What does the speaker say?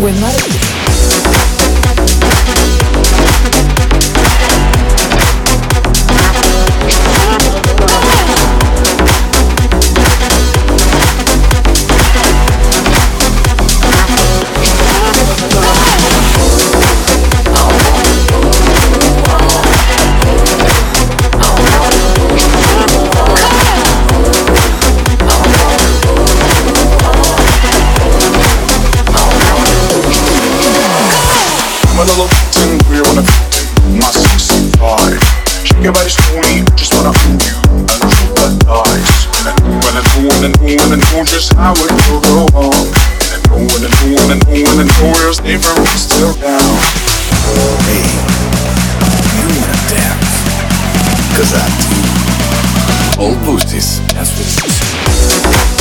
We're not. Know, and I know, and I know, and I know just how it will go on. And I know, and I know, and I know, and I know we'll stay from still down. Hey, you wanna dance? Cause I do. Old Boosties, that's what.